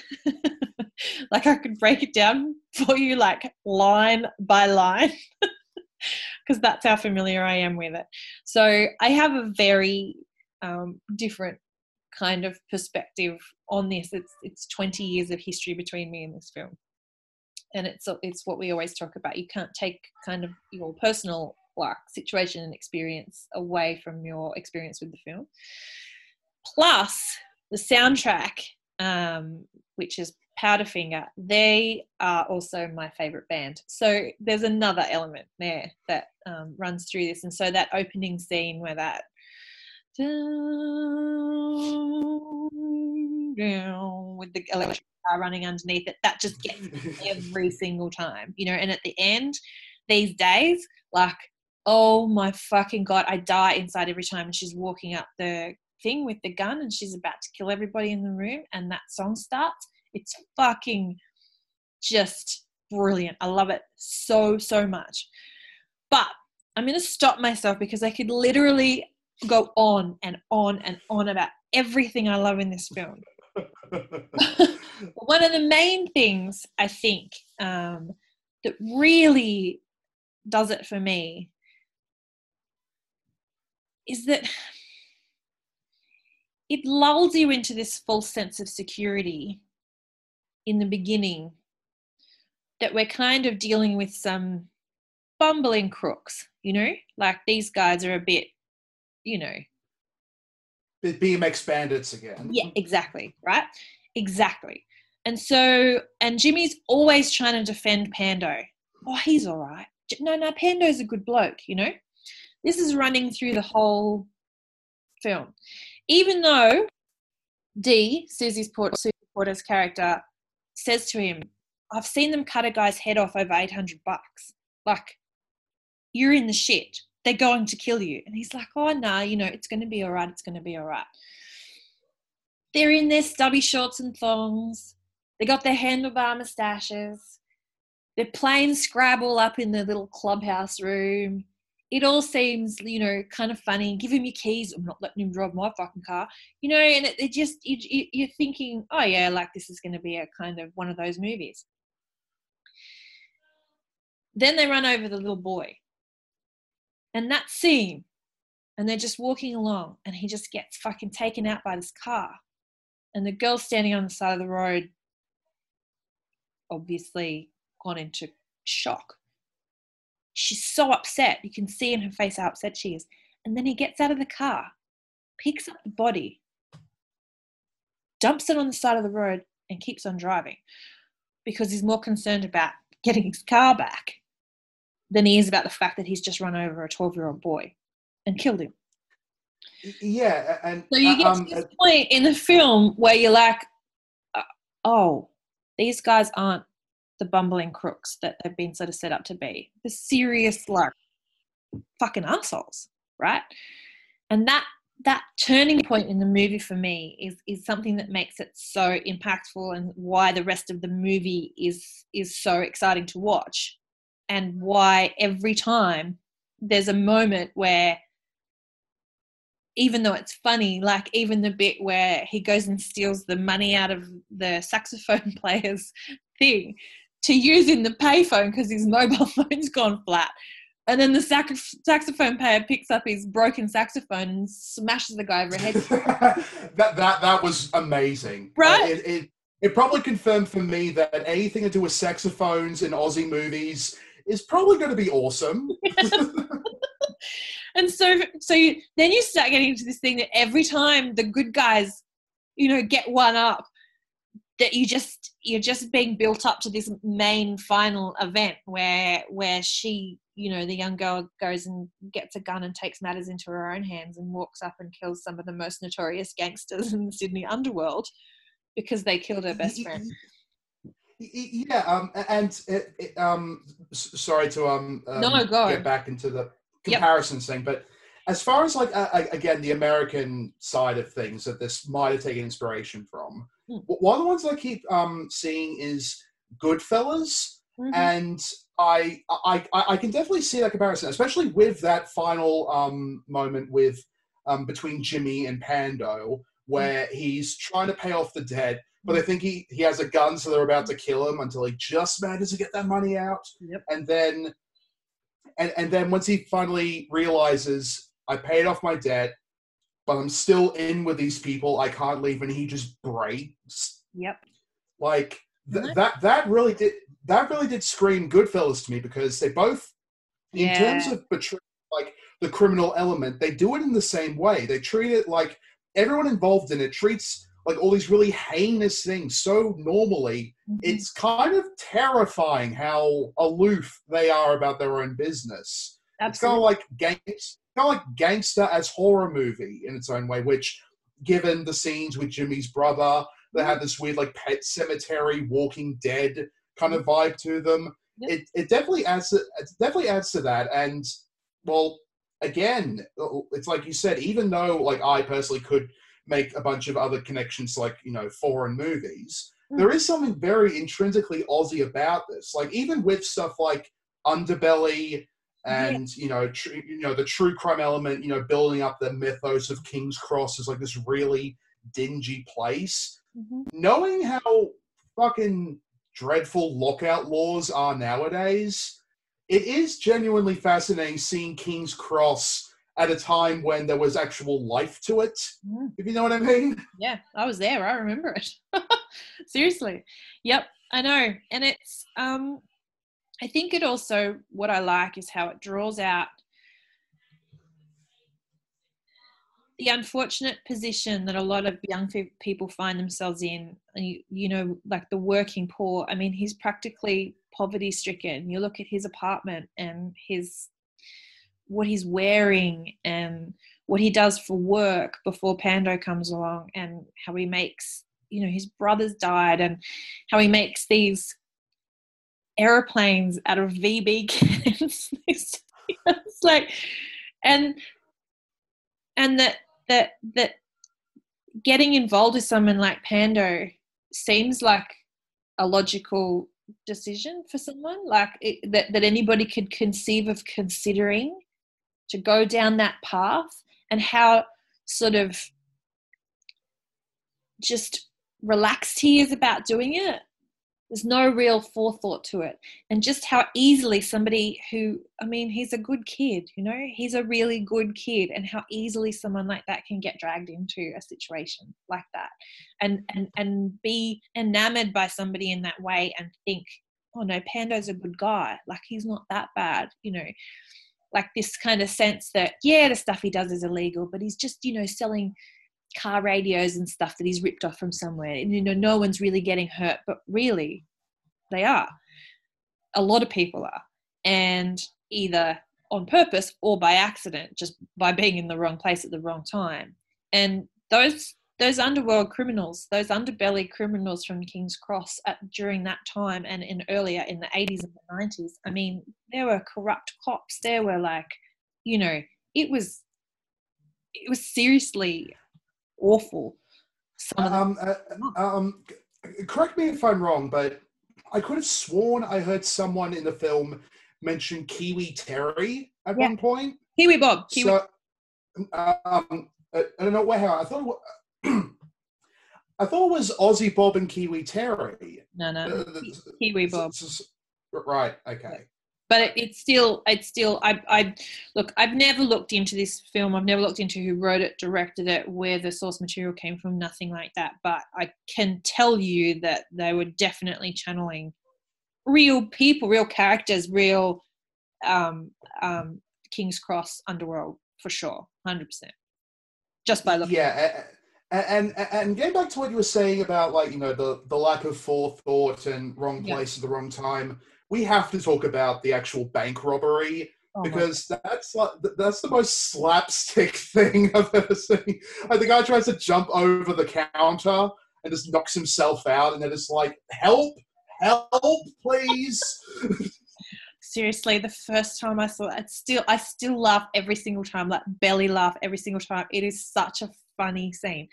<laughs> like I could break it down for you, like line by line, <laughs> because that's how familiar I am with it. So I have a very um, different kind of perspective on this. It's it's 20 years of history between me and this film, and it's it's what we always talk about. You can't take kind of your personal like situation and experience away from your experience with the film. Plus the soundtrack, um, which is Powderfinger, they are also my favorite band. So there's another element there that um, runs through this, and so that opening scene where that with the electric car running underneath it. That just gets <laughs> every single time, you know. And at the end, these days, like, oh my fucking god, I die inside every time. And she's walking up the thing with the gun, and she's about to kill everybody in the room, and that song starts. It's fucking just brilliant. I love it so so much. But I'm going to stop myself because I could literally go on and on and on about everything I love in this film. <laughs> <laughs> One of the main things I think um, that really does it for me is that it lulls you into this false sense of security in the beginning that we're kind of dealing with some bumbling crooks, you know, like these guys are a bit you know BMX bandits again. Yeah, exactly. Right? Exactly. And so, and Jimmy's always trying to defend Pando. Oh, he's all right. No, no, Pando's a good bloke, you know? This is running through the whole film. Even though Dee, Susie's Port, Susie Porter's character, says to him, I've seen them cut a guy's head off over 800 bucks. Like, you're in the shit they're going to kill you. And he's like, oh, nah, you know, it's going to be all right. It's going to be all right. They're in their stubby shorts and thongs. They got their handlebar mustaches. They're playing Scrabble up in the little clubhouse room. It all seems, you know, kind of funny. Give him your keys. I'm not letting him drive my fucking car. You know, and it, it just, you, you're thinking, oh, yeah, like this is going to be a kind of one of those movies. Then they run over the little boy and that scene, and they're just walking along, and he just gets fucking taken out by this car. And the girl standing on the side of the road, obviously gone into shock. She's so upset. You can see in her face how upset she is. And then he gets out of the car, picks up the body, dumps it on the side of the road, and keeps on driving because he's more concerned about getting his car back than he is about the fact that he's just run over a 12 year old boy and killed him. Yeah, and so you get um, to this point in the film where you're like, uh, oh, these guys aren't the bumbling crooks that they've been sort of set up to be. The serious, like, fucking assholes, right? And that that turning point in the movie for me is is something that makes it so impactful and why the rest of the movie is is so exciting to watch and why every time there's a moment where even though it's funny like even the bit where he goes and steals the money out of the saxophone <laughs> player's thing to using the payphone because his <laughs> mobile phone's gone flat. And then the sax- saxophone player picks up his broken saxophone and smashes the guy over the head. <laughs> that that that was amazing. Right? Uh, it, it it probably confirmed for me that anything to do with saxophones in Aussie movies is probably going to be awesome. <laughs> and so so you, then you start getting into this thing that every time the good guys you know get one up that you just you're just being built up to this main final event where where she you know the young girl goes and gets a gun and takes matters into her own hands and walks up and kills some of the most notorious gangsters in the sydney underworld because they killed her best friend yeah um and it, it, um sorry to um, um No, go get back into the Yep. comparisons thing but as far as like uh, again the american side of things that this might have taken inspiration from one of the ones i keep um seeing is goodfellas Mhm. and I, I I can definitely see that comparison, especially with that final um, moment with um, between Jimmy and Pando, where he's trying to pay off the debt, but I think he he has a gun, so they're about to kill him until he just manages to get that money out, Yep. and then and and then once he finally realizes I paid off my debt, but I'm still in with these people, I can't leave, and he just breaks yep like th- that that really did that really did scream Goodfellas to me because they both, in Yeah. terms of portraying like the criminal element, they do it in the same way. They treat it like everyone involved in it treats like all these really heinous things so normally. Mm-hmm. It's kind of terrifying how aloof they are about their own business. It's kind of like gangs, kind of like gangster as horror movie in its own way. Which, given the scenes with Jimmy's brother, they had this weird like pet cemetery, Walking Dead kind of vibe to them. Yep. It it definitely adds to, it definitely adds to that. And well, again, it's like you said. Even though like I personally could make a bunch of other connections, like you know foreign movies, Mm. there is something very intrinsically Aussie about this. Like even with stuff like Underbelly and you know tr- you know the true crime element you know building up the mythos of king's cross as like this really dingy place Mhm. knowing how fucking dreadful lockout laws are nowadays it is genuinely fascinating seeing king's cross at a time when there was actual life to it Mhm. if you know what i mean Yeah, I was there. I remember it. <laughs> Seriously. Yep, I know. And it's um I think it also what I like is how it draws out the unfortunate position that a lot of young people find themselves in. You, know like the working poor. I mean he's practically poverty stricken. You look at his apartment and his what he's wearing and what he does for work before Pando comes along and how he makes, you know, his brother's died and how he makes these aeroplanes out of VB <laughs> cans. it's like, and, and that, that, that getting involved with someone like Pando seems like a logical decision for someone like it, that, that anybody could conceive of considering to go down that path and how sort of just relaxed he is about doing it. There's no real forethought to it. And just how easily somebody who, I mean, he's a good kid, you know, he's a really good kid, and how easily someone like that can get dragged into a situation like that and, and, and be enamored by somebody in that way and think, oh no, Pando's a good guy. Like he's not that bad, you know like this kind of sense that yeah the stuff he does is illegal but he's just you know selling car radios and stuff that he's ripped off from somewhere. And you know no one's really getting hurt but really they are. A lot of people are. And either on purpose or by accident just by being in the wrong place at the wrong time. And those those underworld criminals those underbelly criminals from king's cross at, during that time and in earlier in the 80s and the 90s i mean there were corrupt cops. There were like you know it was it was seriously awful some um, uh, um, correct me if i'm wrong but i could have sworn i heard someone in the film mention kiwi terry at Yeah. one point kiwi bob kiwi So, um, I, I don't know where. I thought. It was, <clears throat> I thought it was Aussie Bob and Kiwi Terry. no, no. Uh, Ki- Kiwi Bob. Right. Okay. But it, it's still it's still I I look I've never looked into this film. I've never looked into who wrote it directed it where the source material came from nothing like that. But I can tell you that they were definitely channeling real people real characters real um um King's Cross underworld for sure 100% just by looking. Yeah, and, and and getting back to what you were saying about like you know the the lack of forethought and wrong Yeah. place at the wrong time, we have to talk about the actual bank robbery Oh because that's like that's the most slapstick <laughs> thing I've ever seen. Like the guy tries to jump over the counter and just knocks himself out, and then it's like, "Help! Help! Please!" seriously the first time i saw it still i still laugh every single time like belly laugh every single time it is such a funny scene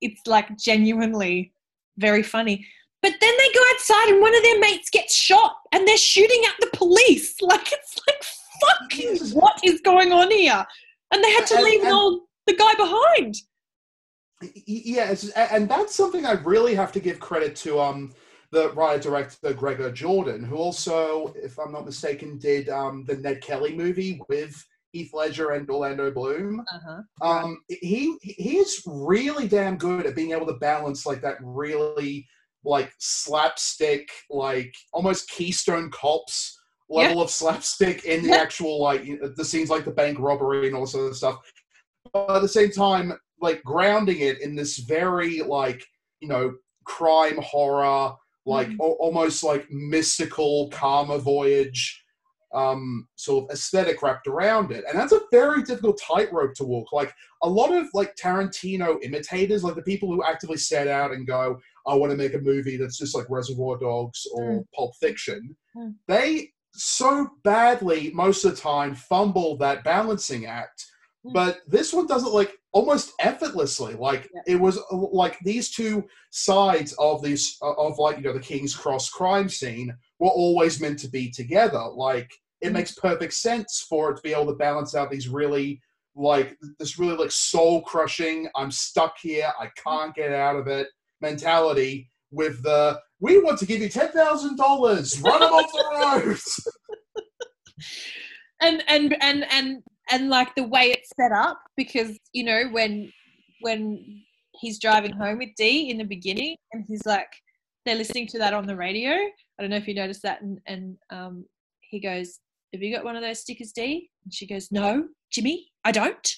it's like genuinely very funny but then they go outside and one of their mates gets shot and they're shooting at the police. <laughs> Like it's like fucking what is going on here? And they had to And- leave the and- old the guy behind. yeah, and that's something I really have to give credit to um the writer director Gregor Jordan, who also, if I'm not mistaken, did um the Ned Kelly movie with Heath Ledger and Orlando Bloom. uh-huh. Um, he he's really damn good at being able to balance like that really like slapstick, like almost Keystone Cops level of slapstick in the actual like the scenes like the bank robbery and all this other stuff. But at the same time, like grounding it in this very like you know crime horror, like Mhm. al- almost like mystical karma voyage um, sort of aesthetic wrapped around it. And that's a very difficult tightrope to walk. Like a lot of like Tarantino imitators, like the people who actively set out and go, I want to make a movie that's just like Reservoir Dogs or Pulp Fiction, Mm. they so badly most of the time fumble that balancing act. Mm. But this one does it like almost effortlessly. Like it was uh, like these two sides of this of like you know the King's Cross crime scene were always meant to be together. Like it makes perfect sense for it to be able to balance out these really like this really like soul crushing i'm stuck here i can't get out of it mentality with the we want to give you $10000 run them off the road. <laughs> And and and and and like the way it's set up because you know when when he's driving home with Dee in the beginning and he's like they're listening to that on the radio i don't know if you noticed that and and um he goes have you got one of those stickers Dee? And she goes no jimmy i don't. <laughs>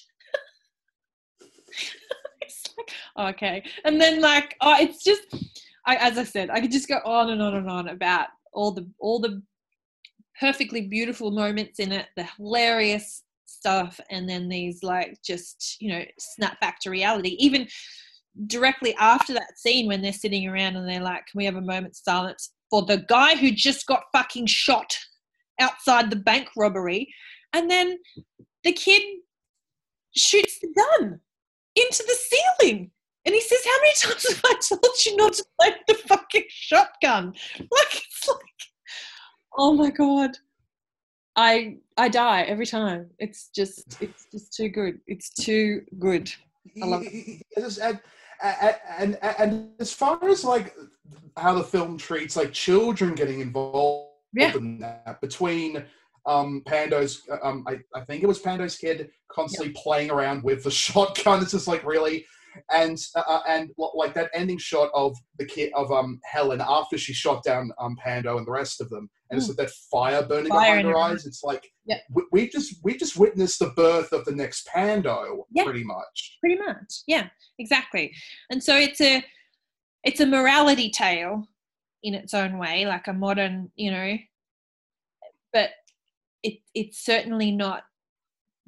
It's like okay. And then like oh it's just I, as i said i could just go on and on and on about all the all the perfectly beautiful moments in it, the hilarious stuff, and then these like just you know snap back to reality. Even directly after that scene when they're sitting around and they're like, "Can we have a moment's silence for the guy who just got fucking shot outside the bank robbery?" And then the kid shoots the gun into the ceiling. And he says, How many times have I told you not to play the fucking shotgun? <laughs> Like, it's like, oh my god i i die every time it's just it's just too good it's too good i love it <laughs> and, and, and, and as far as like how the film treats like children getting involved Yeah. that between um pando's um I, I think it was pando's kid constantly playing around with the <laughs> shotgun. It's just like really? And uh, and like that ending shot of the kid of um helen after she shot down um pando and the rest of them. And it's Mm. like that fire burning Fire behind in her her eyes. It's like Yeah. we, we just we just witnessed the birth of the next pando Yeah. pretty much. Pretty much. Yeah exactly. And so it's a it's a morality tale in its own way like a modern you know but it it's certainly not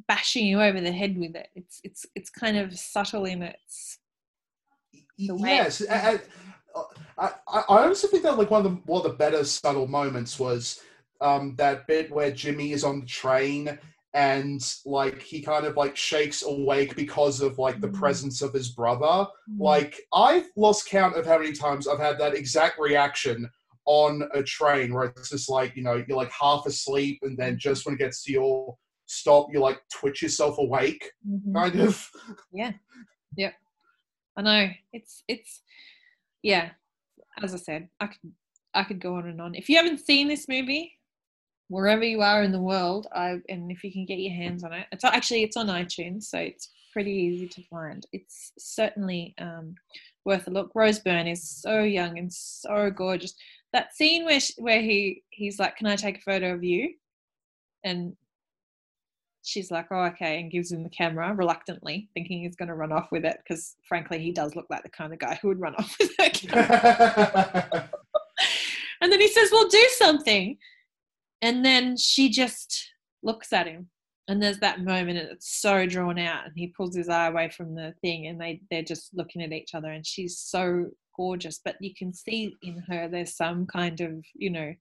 bashing you over the head with it. It's it's it's kind of subtle in its yes I, I, I honestly think that like one of the one of the better subtle moments was um, that bit where Jimmy is on the train and like he kind of like shakes awake because of like the Mm. presence of his brother. Like I've lost count of how many times I've had that exact reaction on a train where it's just like you know you're like half asleep and then just when it gets to your stop you like twitch yourself awake Mhm. kind of. Yeah. Yep. I know. It's it's yeah. As I said, I could I could go on and on. If you haven't seen this movie, wherever you are in the world, I and if you can get your hands on it, it's actually it's on iTunes, so it's pretty easy to find. It's certainly um, worth a look. Rose Byrne is so young and so gorgeous. That scene where she, where he he's like, "Can I take a photo of you?" and she's like, "Oh, okay," and gives him the camera reluctantly, thinking he's going to run off with it because, frankly, he does look like the kind of guy who would run off <laughs> with it. <laughs> and then he says, "Well, do something," and then she just looks at him, and there's that moment, and it's so drawn out, and he pulls his eye away from the thing, and they they're just looking at each other, and she's so gorgeous, but you can see in her there's some kind of, you know,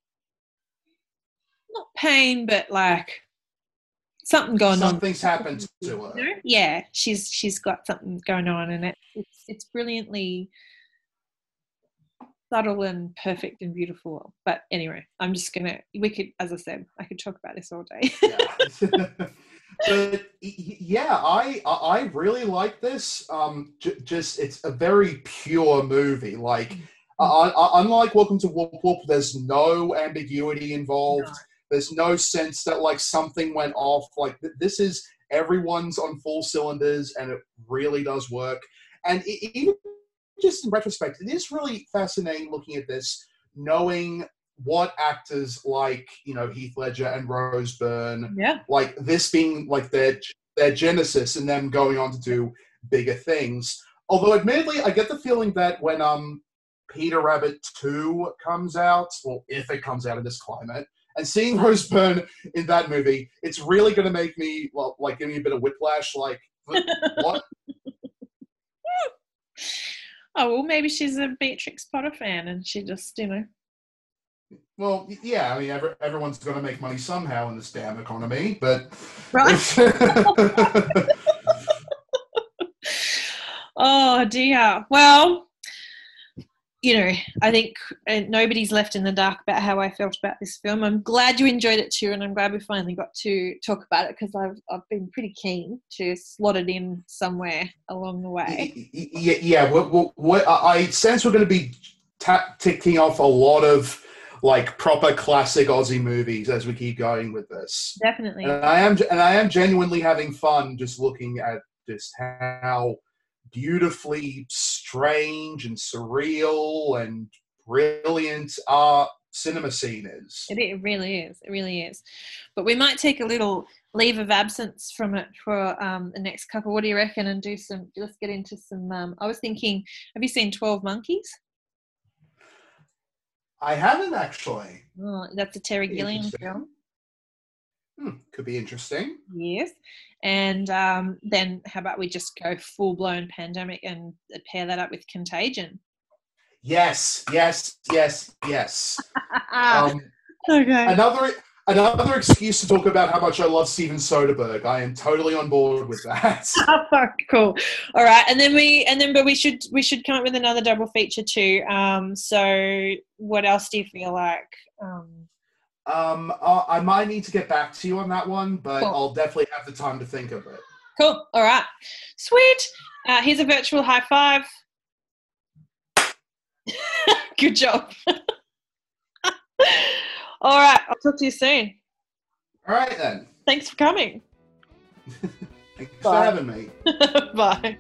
not pain, but like something going on. Something's happened to her. Yeah, she's she's got something going on, and it, it's it's brilliantly subtle and perfect and beautiful. But anyway, I'm just gonna. We could, as I said, I could talk about this all day. yeah. <laughs> <laughs> but yeah, I I really like this. Um, j- just it's a very pure movie. Like, uh, unlike Welcome to Woop Woop, there's no ambiguity involved. No. There's no sense that like something went off. Like th- this is everyone's on full cylinders, and it really does work. And it, even just in retrospect, it is really fascinating looking at this, knowing what actors like you know Heath Ledger and Rose Byrne, yeah, like this being like their their genesis, and them going on to do bigger things. Although, admittedly, I get the feeling that when um Peter Rabbit two comes out, or if it comes out in this climate, and seeing <laughs> Rose Byrne in that movie, it's really going to make me well, like give me a bit of whiplash. Like what? Oh well, maybe she's a Beatrix Potter fan, and she just you know well, yeah, I mean, every, everyone's going to make money somehow in this damn economy, but. Right. <laughs> <laughs> <laughs> oh, dear. Well, you know, I think uh, nobody's left in the dark about how I felt about this film. I'm glad you enjoyed it too, and I'm glad we finally got to talk about it because I've, I've been pretty keen to slot it in somewhere along the way. Yeah, yeah. What, what, I sense we're going to be ticking off a lot of like proper classic Aussie movies as we keep going with this. Definitely. And I am and I am genuinely having fun just looking at just how beautifully strange and surreal and brilliant our cinema scene is. It, really is. It really is. But we might take a little leave of absence from it for um, the next couple. What do you reckon? And do some. Let's get into some. Um, I was thinking. Have you seen Twelve Monkeys? I haven't actually. Oh, that's a Terry Gilliam film. Hmm, could be interesting. Yes. And um, then how about we just go full blown pandemic and pair that up with Contagion? Yes, yes, yes, yes. <laughs> um, okay. Another another excuse to talk about how much I love Steven Soderbergh. I am totally on board with that. <laughs> cool. All right, and then we and then but we should we should come up with another double feature too. Um, so what else do you feel like? Um, um, uh, I might need to get back to you on that one, but cool. I'll definitely have the time to think of it. Cool. All right. Sweet. Uh, here's a virtual high five. <laughs> Good job. <laughs> All right. I'll talk to you soon. All right then. Thanks for coming. <laughs> Thanks Bye. for having me. Bye.